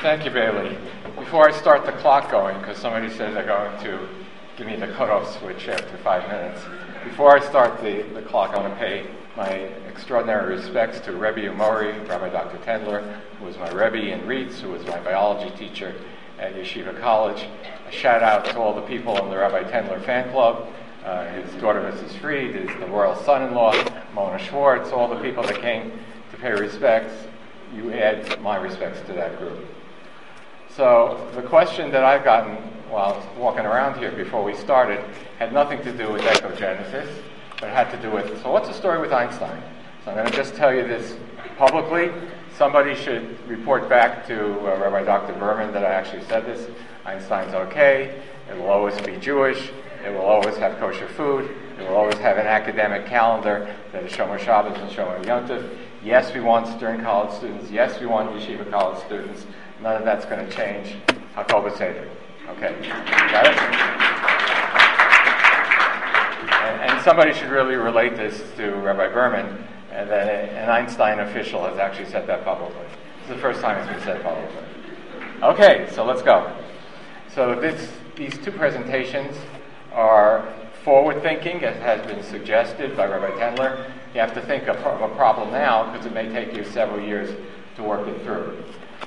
Thank you, Bailey. Before I start the clock going, because somebody says they're going to give me the cutoff switch after five minutes, before I start the, the clock, I want to pay my extraordinary respects to Rebbe Umori, Rabbi Dr. Tendler, who was my Rebbe in RIETS, who was my biology teacher at Yeshiva College. A shout out to all the people in the Rabbi Tendler fan club, uh, his daughter Mrs. Freed, his, the royal son-in-law, Mona Schwartz, all the people that came to pay respects. You add my respects to that group. So the question that I've gotten while walking around here before we started had nothing to do with ectogenesis, but had to do with, so what's the story with Einstein? So I'm going to just tell you this publicly. Somebody should report back to uh, Rabbi Dr. Berman that I actually said this. Einstein's okay. It will always be Jewish. It will always have kosher food. It will always have an academic calendar that is Shomer Shabbos and Shomer Yontif. Yes, we want Stern College students. Yes, we want Yeshiva College students. None of that's going to change. Hakol Seder. Okay. Got it? And, and, somebody should really relate this to Rabbi Berman, and that an Einstein official has actually said that publicly. It's the first time it's been said publicly. Okay, so let's go. So this, these two presentations are forward thinking, as has been suggested by Rabbi Tendler. You have to think of a problem now because it may take you several years to work it through.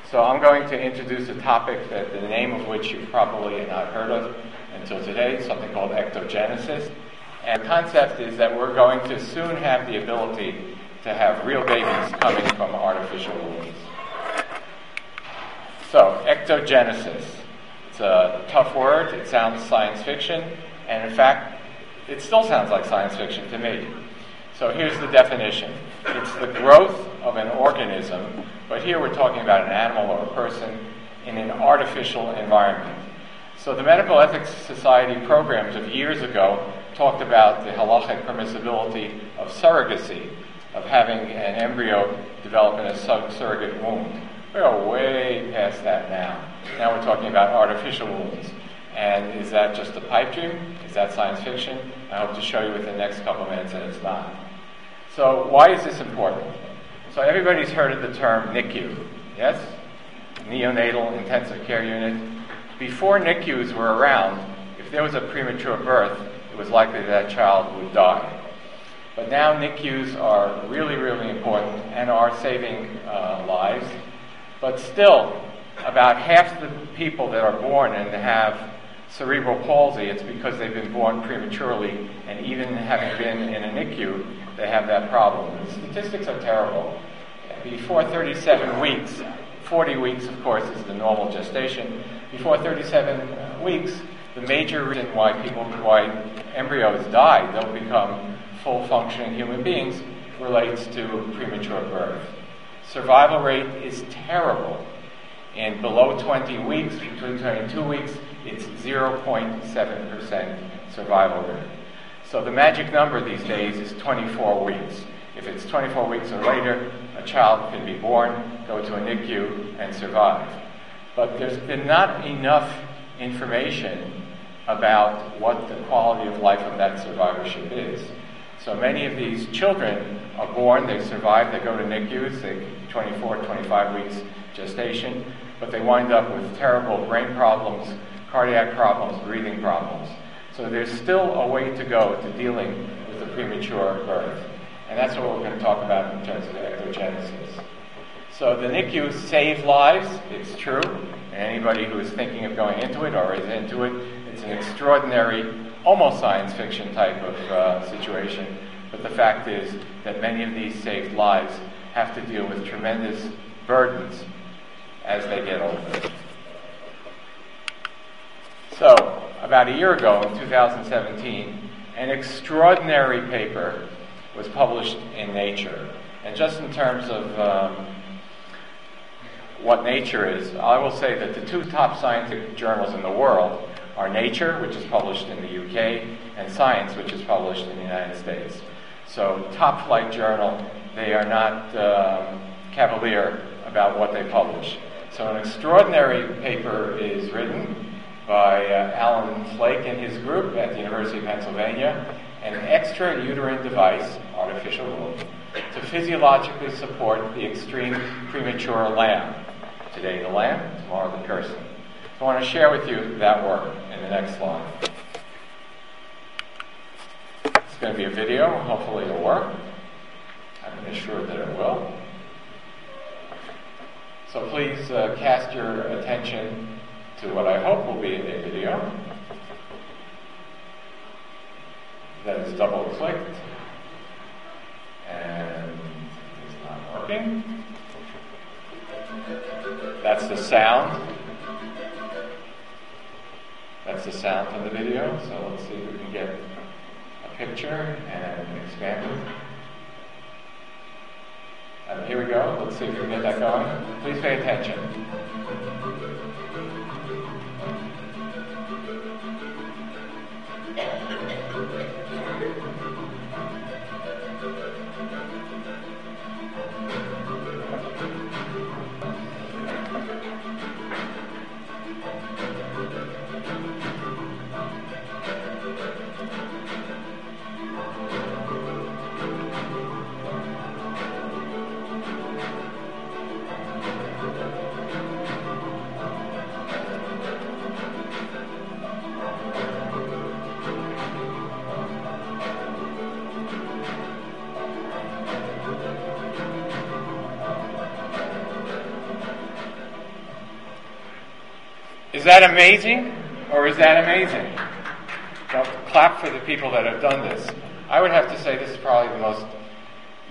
So I'm going to introduce a topic that the name of which you probably have not heard of until today, something called ectogenesis. And the concept is that we're going to soon have the ability to have real babies coming from artificial wombs. So, ectogenesis. It's a tough word, it sounds science fiction, and in fact, it still sounds like science fiction to me. So here's the definition it's the growth of an organism, but here we're talking about an animal or a person in an artificial environment. So the Medical Ethics Society programs of years ago talked about the halachic permissibility of surrogacy, of having an embryo develop in a surrogate womb. We're way past that now. Now we're talking about artificial wombs. And is that just a pipe dream? Is that science fiction? I hope to show you within the next couple of minutes that it's not. So, why is this important? So, everybody's heard of the term NICU, yes? Neonatal Intensive Care Unit. Before NICUs were around, if there was a premature birth, it was likely that, that child would die. But now NICUs are really, really important and are saving uh, lives. But still, about half the people that are born and have cerebral palsy, it's because they've been born prematurely, and even having been in a NICU, they have that problem. The statistics are terrible. Before 37 weeks, 40 weeks, of course, is the normal gestation. Before 37 weeks, the major reason why people, why embryos die, don't become full functioning human beings, relates to premature birth. Survival rate is terrible. And below 20 weeks, between 22 weeks, it's 0.7% survival rate. So the magic number these days is 24 weeks. If it's 24 weeks or later, a child can be born, go to a NICU, and survive. But there's been not enough information about what the quality of life of that survivorship is. So many of these children are born, they survive, they go to NICUs, they 24, 25 weeks gestation, but they wind up with terrible brain problems, cardiac problems, breathing problems. So there's still a way to go to dealing with a premature birth. And that's what we're going to talk about in terms of ectogenesis. So the NICU save lives, it's true. And anybody who is thinking of going into it or is into it, it's an extraordinary, almost science fiction type of uh, situation. But the fact is that many of these saved lives have to deal with tremendous burdens as they get older. So, about a year ago, in 2017, an extraordinary paper was published in Nature. And just in terms of um, what Nature is, I will say that the two top scientific journals in the world are Nature, which is published in the UK, and Science, which is published in the United States. So, top flight journal, they are not um, cavalier about what they publish. So, an extraordinary paper is written by uh, Alan Flake and his group at the University of Pennsylvania, an extrauterine device, artificial womb, to physiologically support the extreme premature lamb. Today the lamb, tomorrow the person. So I want to share with you that work in the next slide. It's going to be a video. Hopefully it'll work. I'm assured that it will. So please uh, cast your attention to what I hope will be a video that is double clicked and it's not working. That's the sound. That's the sound from the video. So let's see if we can get a picture and expand it. Uh, here we go. Let's see if we can get that going. Please pay attention. Is that amazing or is that amazing? Don't clap for the people that have done this. I would have to say this is probably the most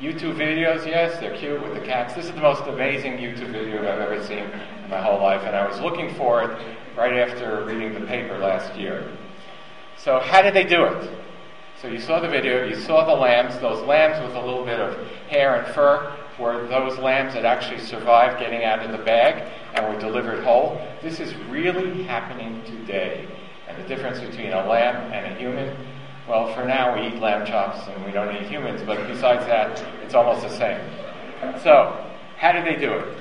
YouTube videos, yes, they're cute with the cats. This is the most amazing YouTube video I've ever seen in my whole life, and I was looking for it right after reading the paper last year. So, how did they do it? So, you saw the video, you saw the lambs, those lambs with a little bit of hair and fur were those lambs that actually survived getting out of the bag and were delivered whole. This is really happening today. And the difference between a lamb and a human, well, for now we eat lamb chops and we don't eat humans, but besides that, it's almost the same. So, how did they do it?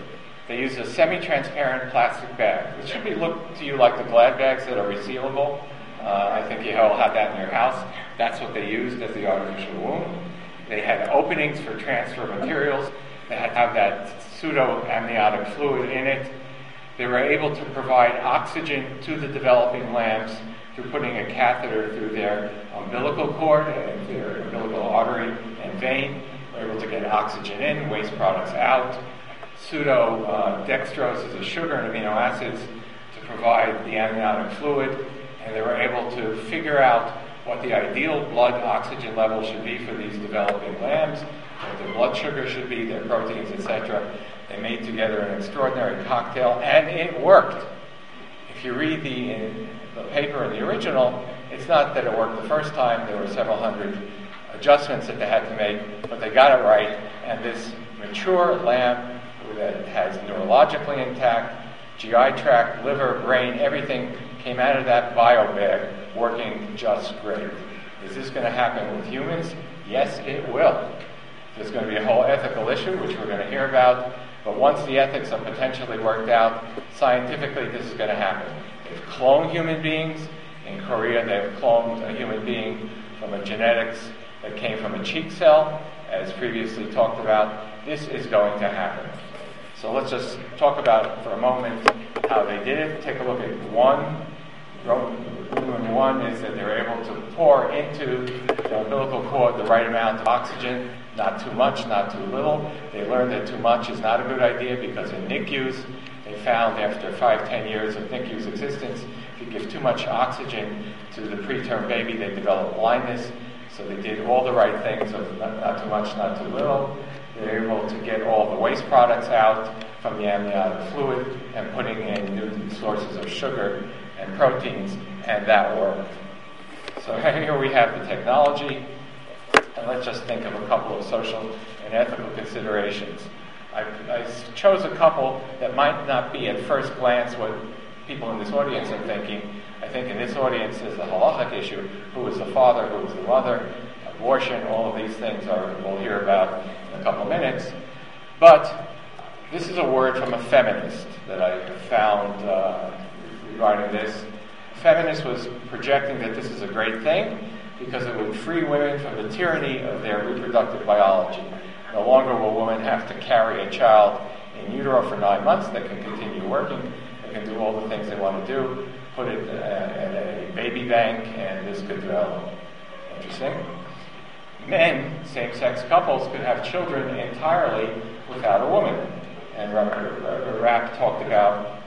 They used a semi-transparent plastic bag. It should be look to you like the glad bags that are resealable. Uh, I think you all have that in your house. That's what they used as the artificial womb. They had openings for transfer materials that have that pseudo amniotic fluid in it. They were able to provide oxygen to the developing lambs through putting a catheter through their umbilical cord and their umbilical artery and vein. They were able to get oxygen in, waste products out. Pseudo uh, dextrose is a sugar and amino acids to provide the amniotic fluid, and they were able to figure out what the ideal blood oxygen level should be for these developing lambs what their blood sugar should be, their proteins, etc. They made together an extraordinary cocktail, and it worked. If you read the, the paper in the original, it's not that it worked the first time. There were several hundred adjustments that they had to make, but they got it right. And this mature lamb that has neurologically intact GI tract, liver, brain, everything came out of that bio bag working just great. Is this going to happen with humans? Yes, it will. There's going to be a whole ethical issue, which we're going to hear about. But once the ethics are potentially worked out, scientifically, this is going to happen. They've cloned human beings. In Korea, they've cloned a human being from a genetics that came from a cheek cell, as previously talked about. This is going to happen. So let's just talk about for a moment how they did it. Take a look at one. Roman one is that they're able to pour into the umbilical cord the right amount of oxygen not too much, not too little. They learned that too much is not a good idea because in NICUs, they found after five, ten years of NICU's existence, if you give too much oxygen to the preterm baby, they develop blindness. So they did all the right things of not, not too much, not too little. They're able to get all the waste products out from the amniotic fluid and putting in new sources of sugar and proteins, and that worked. So here we have the technology. And let's just think of a couple of social and ethical considerations. I, I chose a couple that might not be at first glance what people in this audience are thinking. I think in this audience is the halachic issue who is the father, who is the mother, abortion, all of these things are, we'll hear about in a couple of minutes. But this is a word from a feminist that I found uh, regarding this. A feminist was projecting that this is a great thing because it would free women from the tyranny of their reproductive biology. No longer will women have to carry a child in utero for nine months They can continue working, they can do all the things they want to do, put it uh, in a baby bank, and this could develop. Interesting. Men, same sex couples, could have children entirely without a woman. And Rapp talked about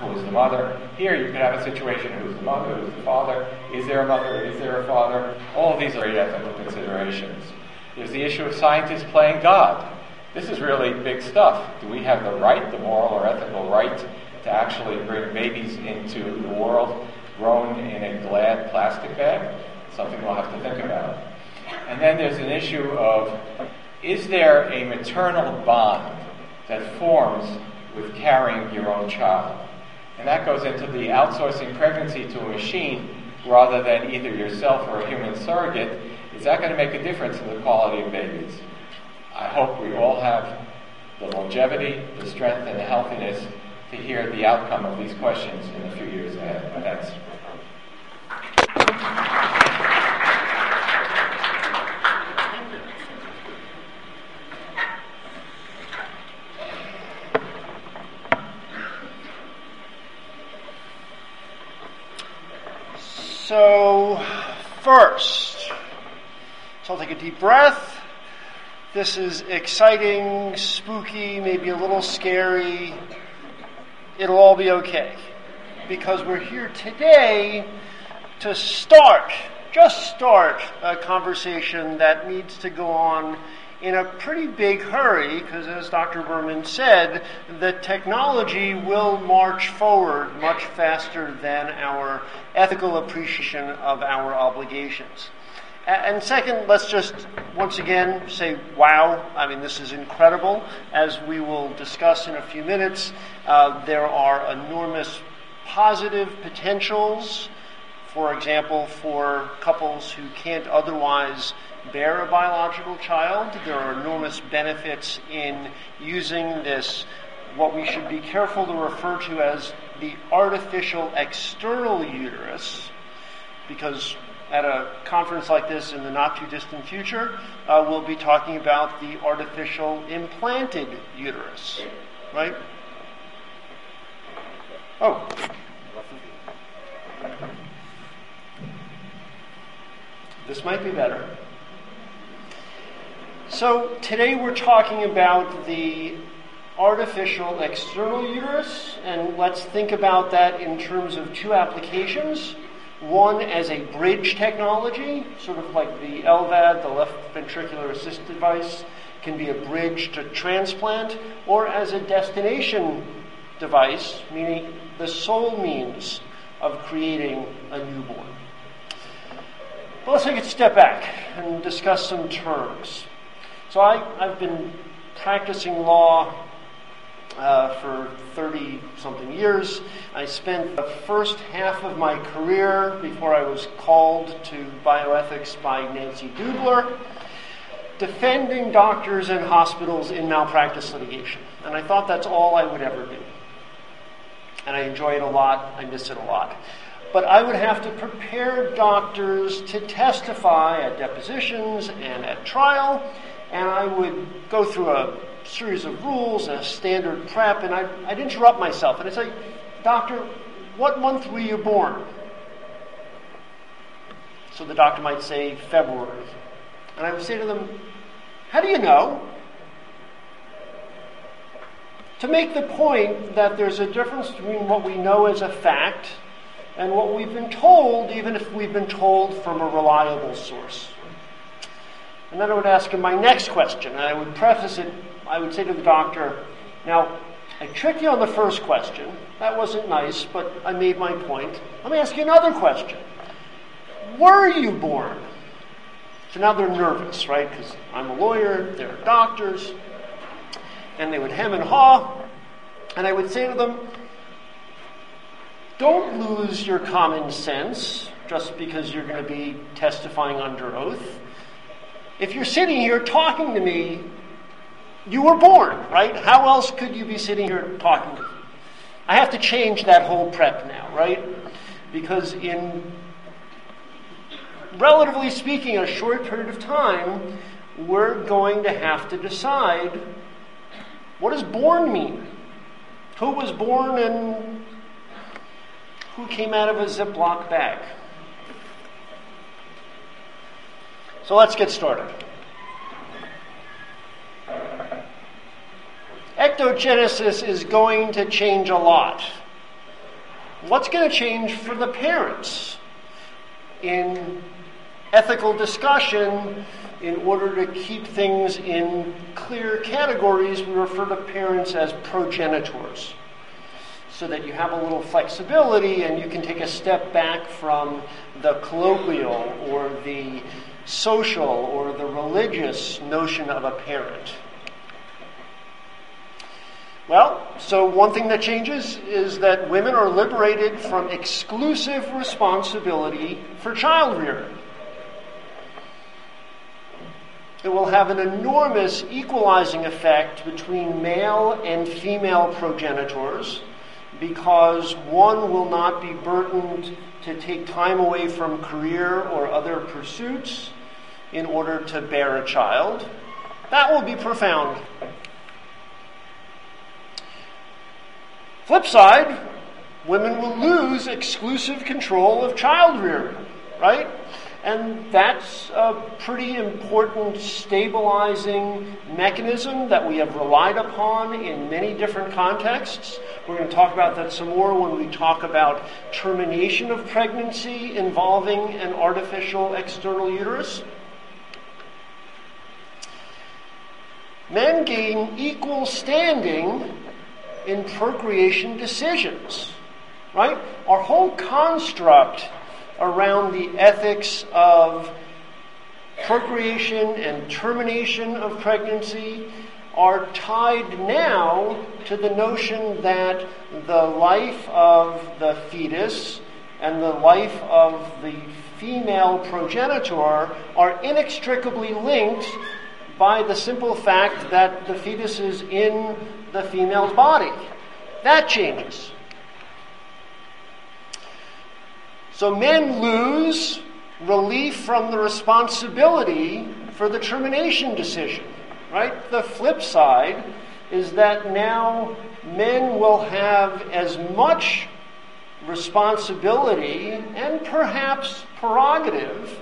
who is the mother. Here you could have a situation who's the mother, who's the father, is there a mother, is there a father? All of these are ethical considerations. There's the issue of scientists playing God. This is really big stuff. Do we have the right, the moral or ethical right, to actually bring babies into the world grown in a glad plastic bag? Something we'll have to think about. And then there's an issue of is there a maternal bond that forms with carrying your own child? And that goes into the outsourcing pregnancy to a machine rather than either yourself or a human surrogate. Is that going to make a difference in the quality of babies? I hope we all have the longevity, the strength, and the healthiness to hear the outcome of these questions in the few years ahead. Thanks. So, first, so I'll take a deep breath. This is exciting, spooky, maybe a little scary. It'll all be okay. Because we're here today to start, just start a conversation that needs to go on in a pretty big hurry, because as Dr. Berman said, the technology will march forward much faster than our ethical appreciation of our obligations. And second, let's just once again say, wow, I mean, this is incredible. As we will discuss in a few minutes, uh, there are enormous positive potentials, for example, for couples who can't otherwise bear a biological child. There are enormous benefits in using this, what we should be careful to refer to as the artificial external uterus, because at a conference like this in the not too distant future, uh, we'll be talking about the artificial implanted uterus, right? Oh. This might be better. So today we're talking about the artificial external uterus, and let's think about that in terms of two applications. One as a bridge technology, sort of like the LVAD, the left ventricular assist device, can be a bridge to transplant, or as a destination device, meaning the sole means of creating a newborn. But let's take a step back and discuss some terms. So I, I've been practicing law uh, for 30 something years. I spent the first half of my career before I was called to bioethics by Nancy Dubler defending doctors and hospitals in malpractice litigation. And I thought that's all I would ever do. And I enjoy it a lot, I miss it a lot. But I would have to prepare doctors to testify at depositions and at trial and I would go through a series of rules and a standard prep, and I'd, I'd interrupt myself and I'd say, Doctor, what month were you born? So the doctor might say February. And I would say to them, How do you know? To make the point that there's a difference between what we know as a fact and what we've been told, even if we've been told from a reliable source. And then I would ask him my next question, and I would preface it, I would say to the doctor, Now, I tricked you on the first question. That wasn't nice, but I made my point. Let me ask you another question. Were you born? So now they're nervous, right? Because I'm a lawyer, they're doctors, and they would hem and haw. And I would say to them, don't lose your common sense just because you're going to be testifying under oath. If you're sitting here talking to me, you were born, right? How else could you be sitting here talking to me? I have to change that whole prep now, right? Because in relatively speaking, a short period of time, we're going to have to decide what does born mean? Who was born and who came out of a Ziploc bag? So let's get started. Ectogenesis is going to change a lot. What's going to change for the parents? In ethical discussion, in order to keep things in clear categories, we refer to parents as progenitors. So that you have a little flexibility and you can take a step back from the colloquial or the social or the religious notion of a parent. Well, so one thing that changes is that women are liberated from exclusive responsibility for child rearing. It will have an enormous equalizing effect between male and female progenitors because one will not be burdened to take time away from career or other pursuits in order to bear a child. That will be profound. Flip side, women will lose exclusive control of child rearing, right? And that's a pretty important stabilizing mechanism that we have relied upon in many different contexts. We're going to talk about that some more when we talk about termination of pregnancy involving an artificial external uterus. Men gain equal standing in procreation decisions, right? Our whole construct around the ethics of procreation and termination of pregnancy are tied now to the notion that the life of the fetus and the life of the female progenitor are inextricably linked by the simple fact that the fetus is in the female's body. That changes. So men lose relief from the responsibility for the termination decision, right? The flip side is that now men will have as much responsibility and perhaps prerogative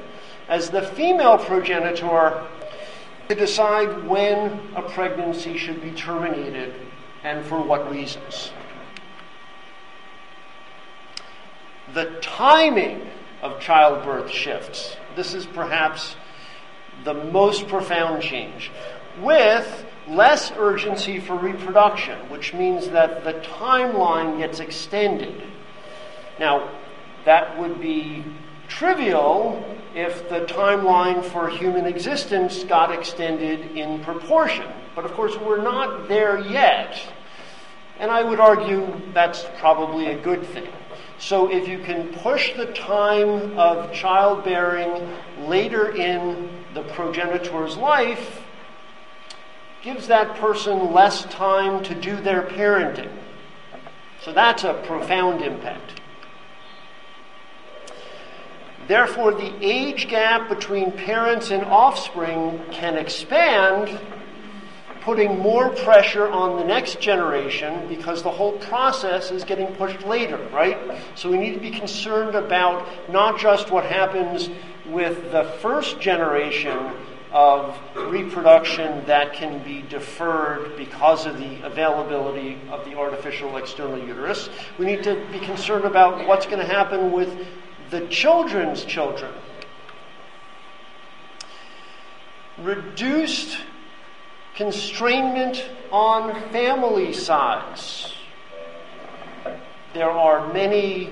as the female progenitor to decide when a pregnancy should be terminated and for what reasons. The timing of childbirth shifts. This is perhaps the most profound change. With less urgency for reproduction, which means that the timeline gets extended. Now, that would be trivial if the timeline for human existence got extended in proportion. But of course, we're not there yet. And I would argue that's probably a good thing. So if you can push the time of childbearing later in the progenitor's life, gives that person less time to do their parenting. So that's a profound impact. Therefore, the age gap between parents and offspring can expand putting more pressure on the next generation because the whole process is getting pushed later, right? So we need to be concerned about not just what happens with the first generation of reproduction that can be deferred because of the availability of the artificial external uterus. We need to be concerned about what's going to happen with the children's children. Reduced constrainment on family size. There are many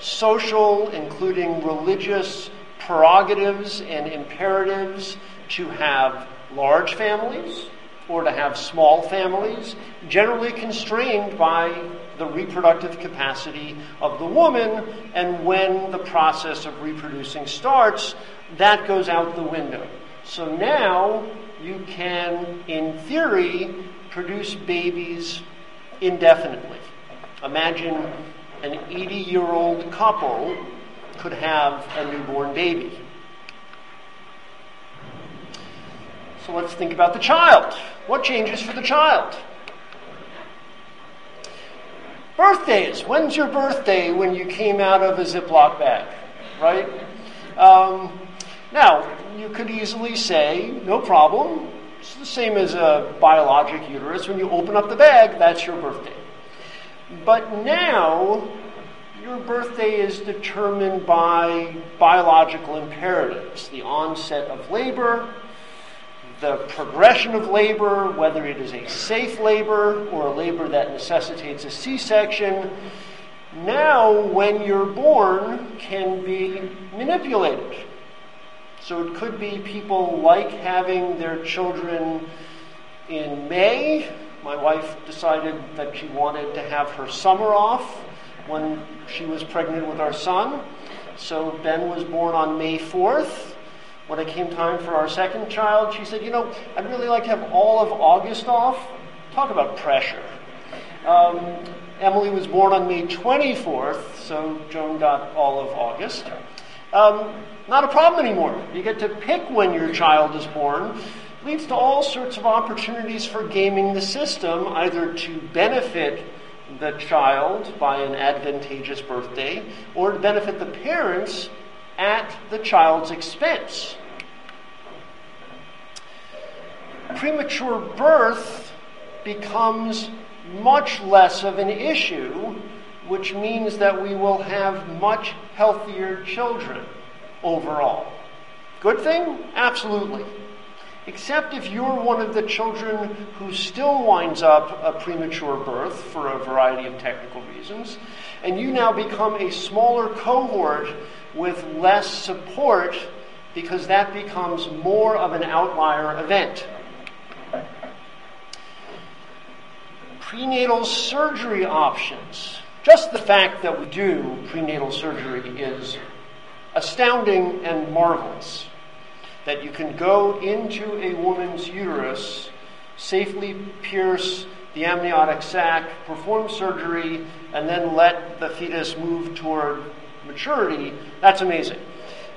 social, including religious, prerogatives and imperatives to have large families or to have small families, generally constrained by the reproductive capacity of the woman. And when the process of reproducing starts, that goes out the window. So now you can, in theory, produce babies indefinitely. Imagine an 80 year old couple could have a newborn baby. So let's think about the child. What changes for the child? Birthdays. When's your birthday when you came out of a Ziploc bag? Right? Um, now, you could easily say, no problem. It's the same as a biologic uterus. When you open up the bag, that's your birthday. But now, your birthday is determined by biological imperatives the onset of labor, the progression of labor, whether it is a safe labor or a labor that necessitates a C section. Now, when you're born, can be manipulated. So it could be people like having their children in May. My wife decided that she wanted to have her summer off when she was pregnant with our son. So Ben was born on May 4th. When it came time for our second child, she said, You know, I'd really like to have all of August off. Talk about pressure. Um, Emily was born on May 24th, so Joan got all of August. Um, not a problem anymore. You get to pick when your child is born. Leads to all sorts of opportunities for gaming the system, either to benefit the child by an advantageous birthday or to benefit the parents at the child's expense. Premature birth becomes much less of an issue, which means that we will have much healthier children overall. Good thing? Absolutely. Except if you're one of the children who still winds up a premature birth for a variety of technical reasons, and you now become a smaller cohort with less support because that becomes more of an outlier event. Prenatal surgery options. Just the fact that we do prenatal surgery is astounding and marvelous. That you can go into a woman's uterus, safely pierce the amniotic sac, perform surgery, and then let the fetus move toward maturity, that's amazing.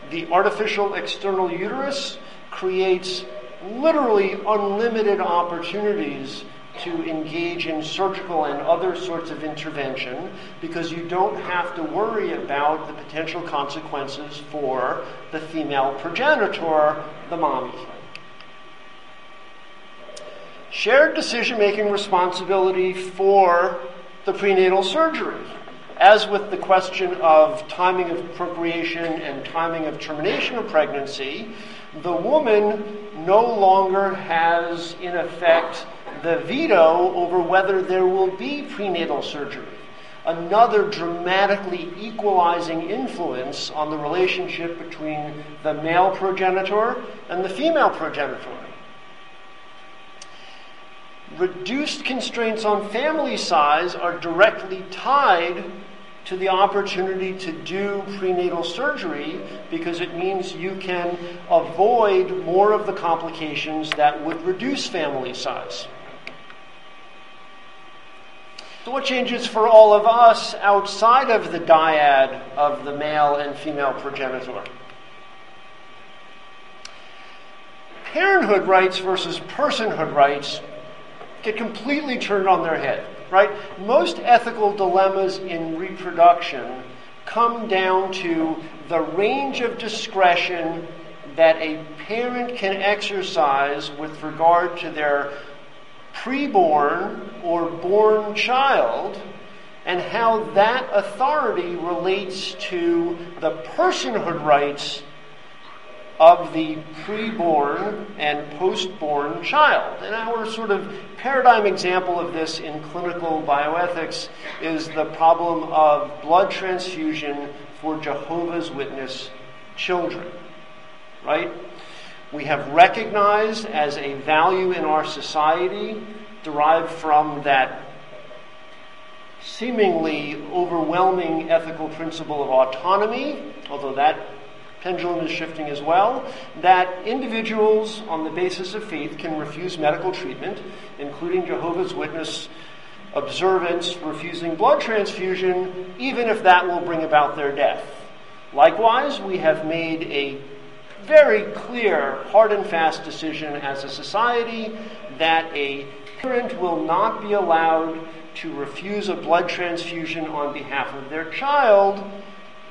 The artificial external uterus creates literally unlimited opportunities to engage in surgical and other sorts of intervention because you don't have to worry about the potential consequences for the female progenitor, the mommy. Shared decision making responsibility for the prenatal surgery. As with the question of timing of procreation and timing of termination of pregnancy, the woman no longer has, in effect, the veto over whether there will be prenatal surgery. Another dramatically equalizing influence on the relationship between the male progenitor and the female progenitor. Reduced constraints on family size are directly tied to the opportunity to do prenatal surgery because it means you can avoid more of the complications that would reduce family size. So, what changes for all of us outside of the dyad of the male and female progenitor? Parenthood rights versus personhood rights get completely turned on their head right? Most ethical dilemmas in reproduction come down to the range of discretion that a parent can exercise with regard to their preborn or born child and how that authority relates to the personhood rights of the preborn and postborn child. And our sort of paradigm example of this in clinical bioethics is the problem of blood transfusion for Jehovah's Witness children. Right? We have recognized as a value in our society derived from that seemingly overwhelming ethical principle of autonomy, although that pendulum is shifting as well, that individuals on the basis of faith can refuse medical treatment, including Jehovah's Witness observance refusing blood transfusion, even if that will bring about their death. Likewise, we have made a very clear, hard and fast decision as a society that a parent will not be allowed to refuse a blood transfusion on behalf of their child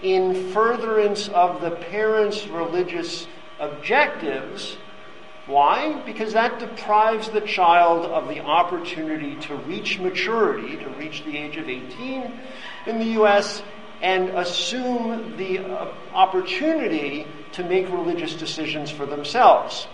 in furtherance of the parents' religious objectives. Why? Because that deprives the child of the opportunity to reach maturity, to reach the age of 18 in the U.S., and assume the uh, opportunity to make religious decisions for themselves.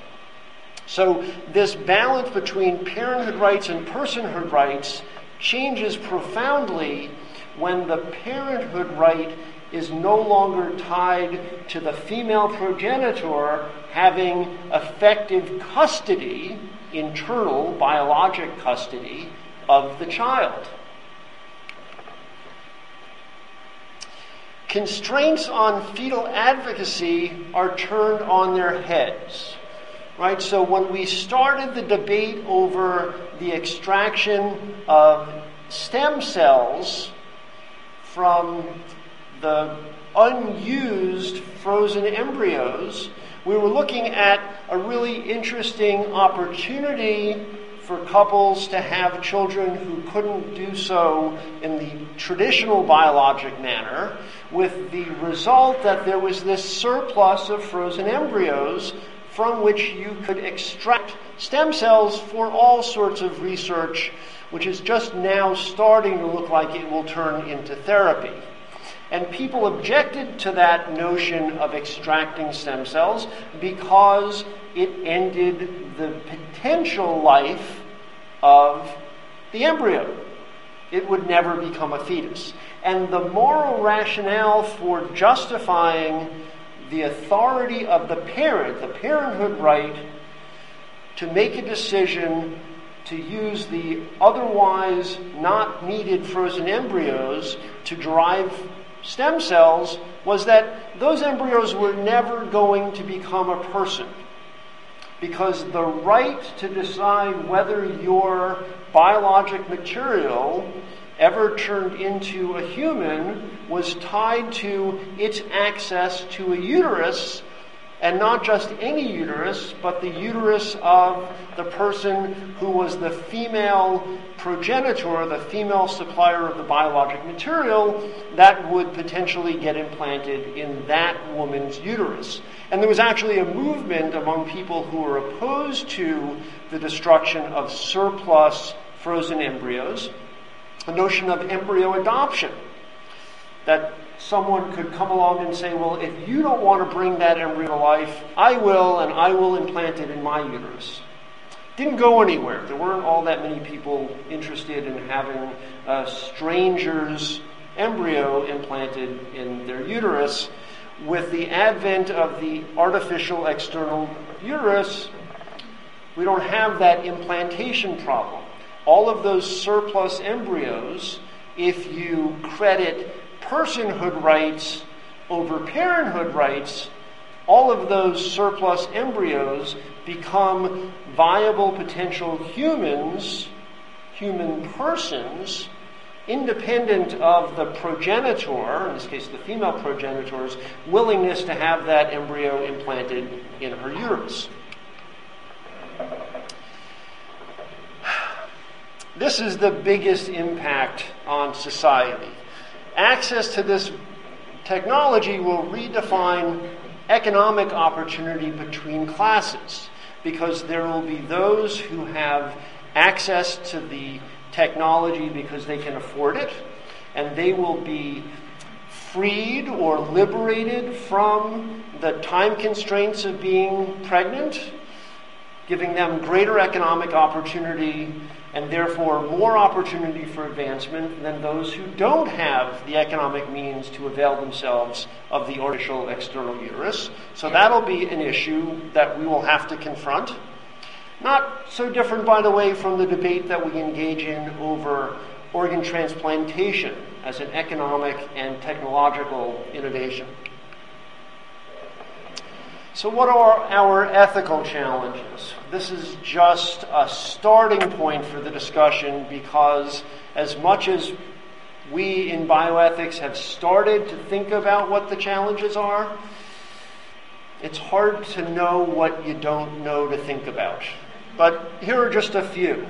So, this balance between parenthood rights and personhood rights changes profoundly when the parenthood right is no longer tied to the female progenitor having effective custody, internal biologic custody, of the child. Constraints on fetal advocacy are turned on their heads. Right? So when we started the debate over the extraction of stem cells from the unused frozen embryos, we were looking at a really interesting opportunity for couples to have children who couldn't do so in the traditional biologic manner, with the result that there was this surplus of frozen embryos from which you could extract stem cells for all sorts of research, which is just now starting to look like it will turn into therapy. And people objected to that notion of extracting stem cells because it ended the potential life of the embryo. It would never become a fetus. And the moral rationale for justifying the authority of the parent, the parenthood right, to make a decision to use the otherwise not needed frozen embryos to drive stem cells was that those embryos were never going to become a person. Because the right to decide whether your biologic material ever turned into a human was tied to its access to a uterus, and not just any uterus, but the uterus of the person who was the female progenitor, the female supplier of the biologic material that would potentially get implanted in that woman's uterus. And there was actually a movement among people who were opposed to the destruction of surplus frozen embryos the notion of embryo adoption. That someone could come along and say, well, if you don't want to bring that embryo to life, I will, and I will implant it in my uterus. Didn't go anywhere. There weren't all that many people interested in having a stranger's embryo implanted in their uterus. With the advent of the artificial external uterus, we don't have that implantation problem. All of those surplus embryos, if you credit personhood rights over parenthood rights, all of those surplus embryos become viable potential humans, human persons, independent of the progenitor, in this case the female progenitor's, willingness to have that embryo implanted in her uterus. This is the biggest impact on society. Access to this technology will redefine economic opportunity between classes because there will be those who have access to the technology because they can afford it, and they will be freed or liberated from the time constraints of being pregnant, giving them greater economic opportunity and therefore more opportunity for advancement than those who don't have the economic means to avail themselves of the artificial external uterus. So that'll be an issue that we will have to confront. Not so different, by the way, from the debate that we engage in over organ transplantation as an economic and technological innovation. So, what are our ethical challenges? This is just a starting point for the discussion because, as much as we in bioethics have started to think about what the challenges are, it's hard to know what you don't know to think about. But here are just a few.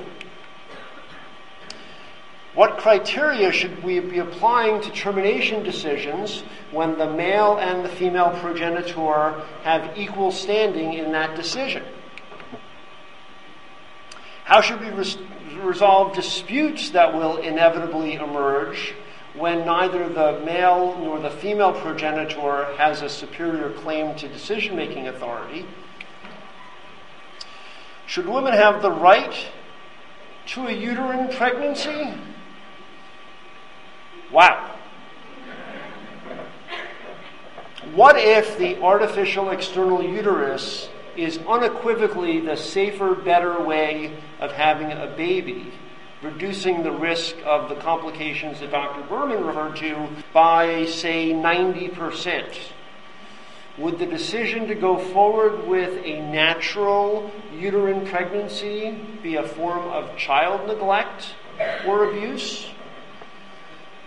What criteria should we be applying to termination decisions when the male and the female progenitor have equal standing in that decision? How should we res- resolve disputes that will inevitably emerge when neither the male nor the female progenitor has a superior claim to decision making authority? Should women have the right to a uterine pregnancy? Wow. What if the artificial external uterus is unequivocally the safer, better way of having a baby, reducing the risk of the complications that Dr. Berman referred to by, say, 90%. Would the decision to go forward with a natural uterine pregnancy be a form of child neglect or abuse?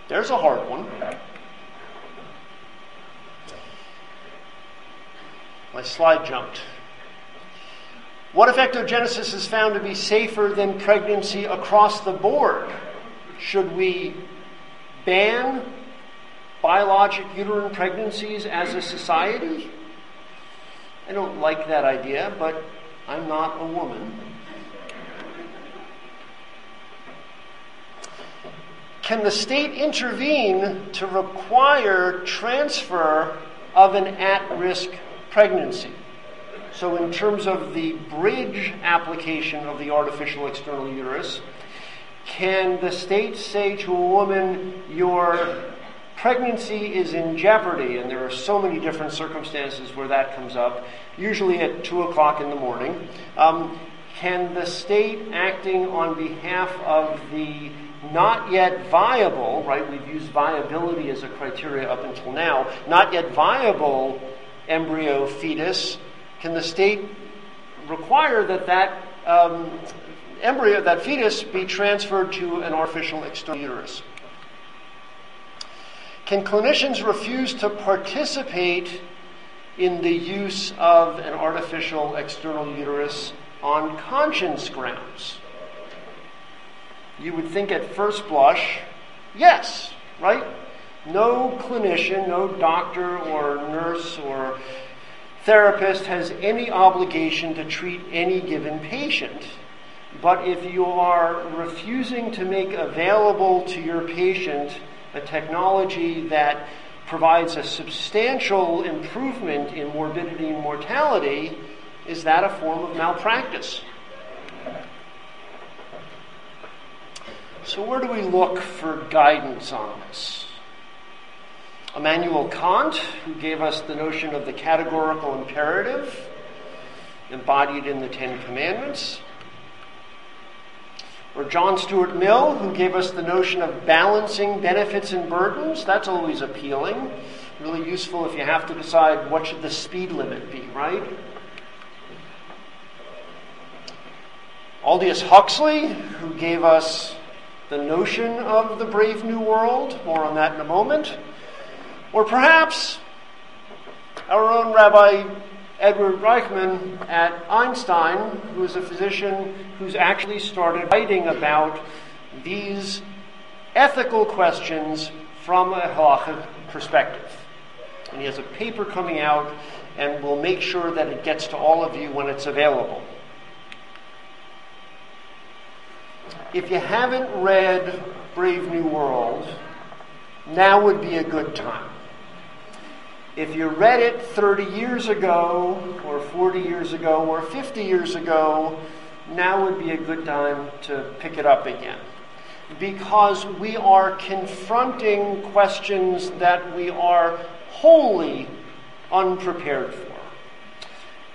There's a hard one. My slide jumped. What if ectogenesis is found to be safer than pregnancy across the board? Should we ban biologic uterine pregnancies as a society? I don't like that idea, but I'm not a woman. Can the state intervene to require transfer of an at risk pregnancy? So, in terms of the bridge application of the artificial external uterus, can the state say to a woman, Your pregnancy is in jeopardy? And there are so many different circumstances where that comes up, usually at 2 o'clock in the morning. Um, can the state, acting on behalf of the not yet viable, right? We've used viability as a criteria up until now, not yet viable embryo fetus can the state require that that um, embryo, that fetus, be transferred to an artificial external uterus? Can clinicians refuse to participate in the use of an artificial external uterus on conscience grounds? You would think at first blush, yes, right? No clinician, no doctor or nurse or therapist has any obligation to treat any given patient. But if you are refusing to make available to your patient a technology that provides a substantial improvement in morbidity and mortality, is that a form of malpractice? So, where do we look for guidance on this? Immanuel Kant, who gave us the notion of the categorical imperative embodied in the Ten Commandments. Or John Stuart Mill, who gave us the notion of balancing benefits and burdens. That's always appealing. Really useful if you have to decide what should the speed limit be, right? Aldous Huxley, who gave us the notion of the brave new world. More on that in a moment. Or perhaps our own Rabbi Edward Reichman at Einstein, who is a physician who's actually started writing about these ethical questions from a halachic perspective. And he has a paper coming out, and we'll make sure that it gets to all of you when it's available. If you haven't read Brave New World, now would be a good time. If you read it 30 years ago, or 40 years ago, or 50 years ago, now would be a good time to pick it up again. Because we are confronting questions that we are wholly unprepared for.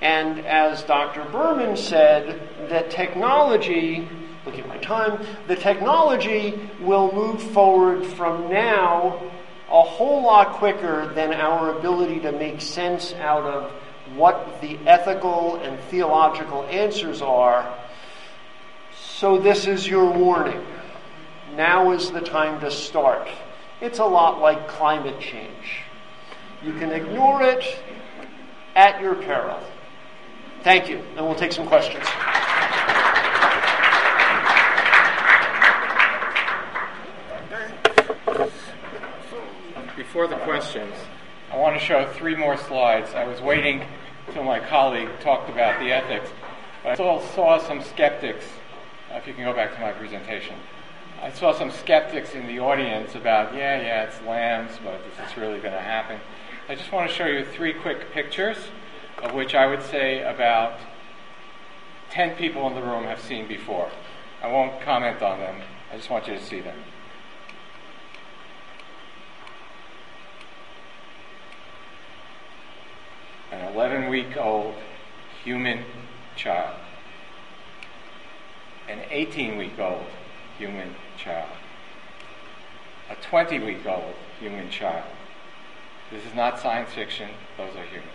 And as Dr. Berman said, the technology, look at my time, the technology will move forward from now a whole lot quicker than our ability to make sense out of what the ethical and theological answers are. So, this is your warning. Now is the time to start. It's a lot like climate change. You can ignore it at your peril. Thank you, and we'll take some questions. Before the questions, I want to show three more slides. I was waiting till my colleague talked about the ethics, but I saw, saw some skeptics. Uh, if you can go back to my presentation. I saw some skeptics in the audience about, yeah, yeah, it's lambs, but is this really going to happen? I just want to show you three quick pictures, of which I would say about 10 people in the room have seen before. I won't comment on them, I just want you to see them. 11 week old human child, an 18 week old human child, a 20 week old human child. This is not science fiction, those are humans.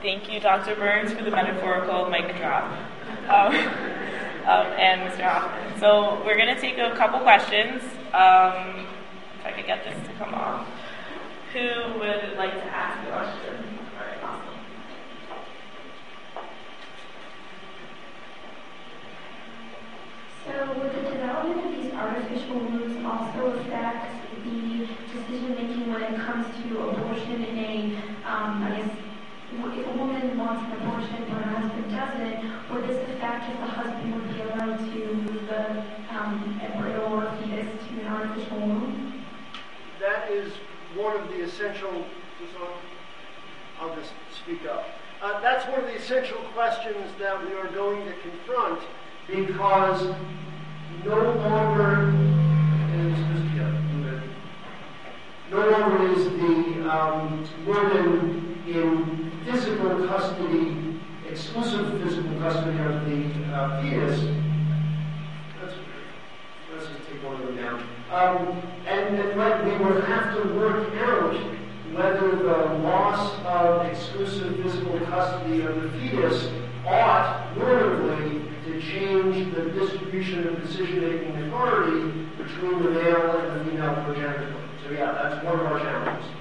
Thank you, Dr. Burns, for the metaphorical mic drop. Um, um, and Mr. Hoffman. So we're going to take a couple questions. Um, if I could get this to come off. Who would like to ask a question? All right, awesome. So would the development of these artificial wombs also affect the decision making when it comes to abortion in a, um, I guess, if a woman wants an abortion but her husband doesn't, would this affect if the husband would be allowed to move the um, embryo or fetus to an artificial womb? That is one of the essential. I'll just speak up. Uh, that's one of the essential questions that we are going to confront because no longer is no longer is the um, woman in physical custody, exclusive physical custody of the uh, fetus. Let's, just take one of them down. Um, and, and we would have to work out whether the loss of exclusive physical custody of the fetus ought normatively to change the distribution of decision-making authority between the male and the female progenitor. So yeah, that's one of our challenges.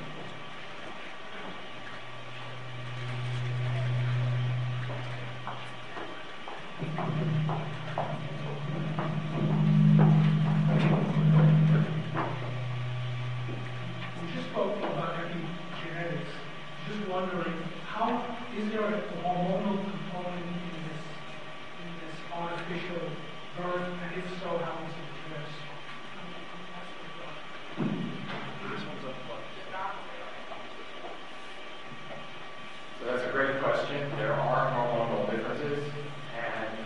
Wondering how is there a hormonal component in this in this artificial birth, and if so, how is it addressed? So that's a great question. There are hormonal differences, and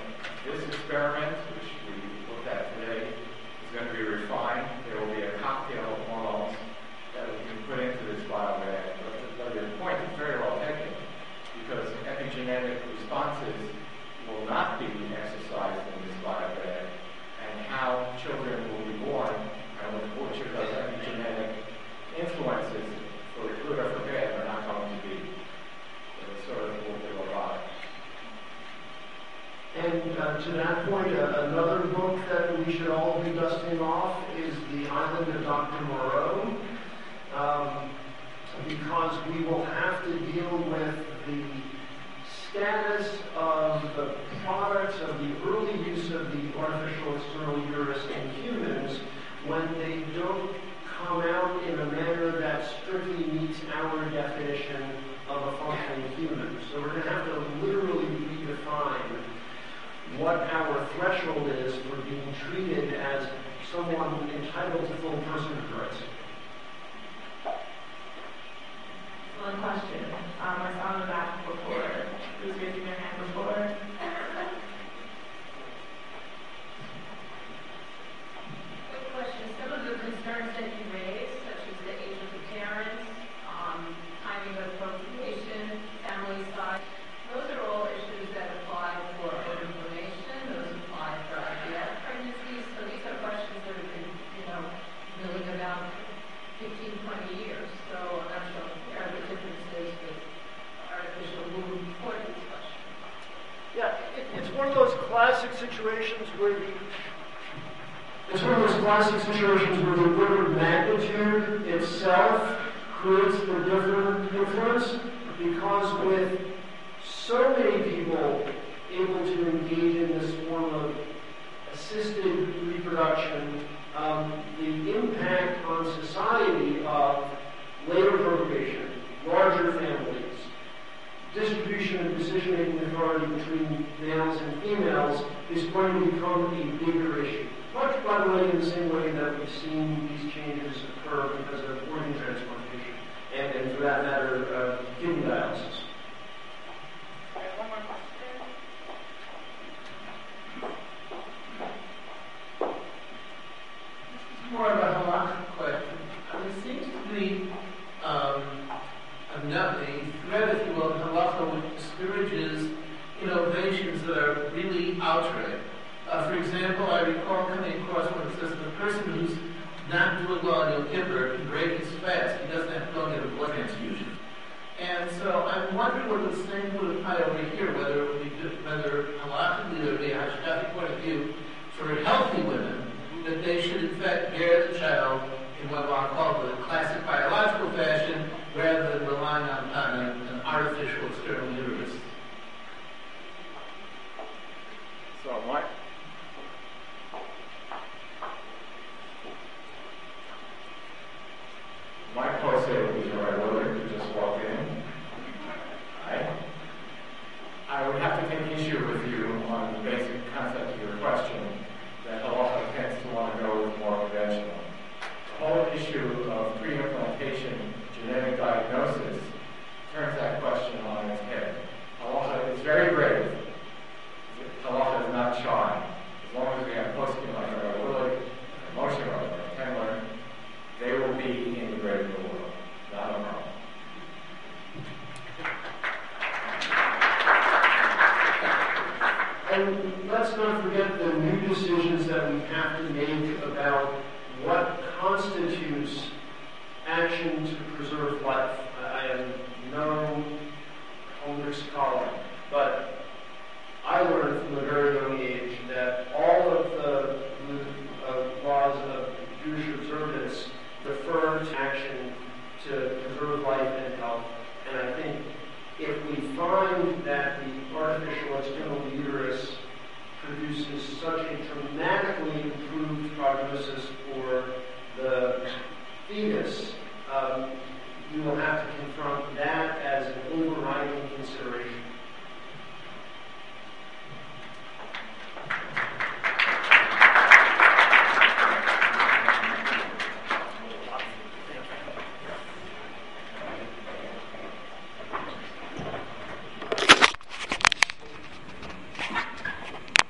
this experiment, which we looked at today, is going to be refined. There will be a cocktail of hormones that we can put into this biobag your point is very well taken because epigenetic responses will not be exercised in this biobag, and how children will be born and which of those epigenetic influences, for good or for bad, are not going to be. It's sort of a little bit robotic. And uh, to that point, uh, another book that we should all be dusting off is The Island of Dr. Moreau. Um, because we will have to deal with the status of the products of the early use of the artificial external uterus in humans when they don't come out in a manner that strictly meets our definition of a functioning human. So we're going to have to literally redefine what our threshold is for being treated as someone entitled to full personhood rights. One question. classic situations where the it's one of those classic situations where the order of magnitude itself creates a different influence because with so many people able to engage in this form of assisted reproduction, um, the impact on society of later procreation, larger families, distribution of decision-making authority between males and females is going to become a bigger issue. Much, by the way, in the same way that we've seen therefore the same would apply over here, whether it would be whether halachically there would be a hashkafic point of view for healthy women that they should in fact bear the child in what one calls the classic biological fashion rather than relying on, on an artificial external uterus.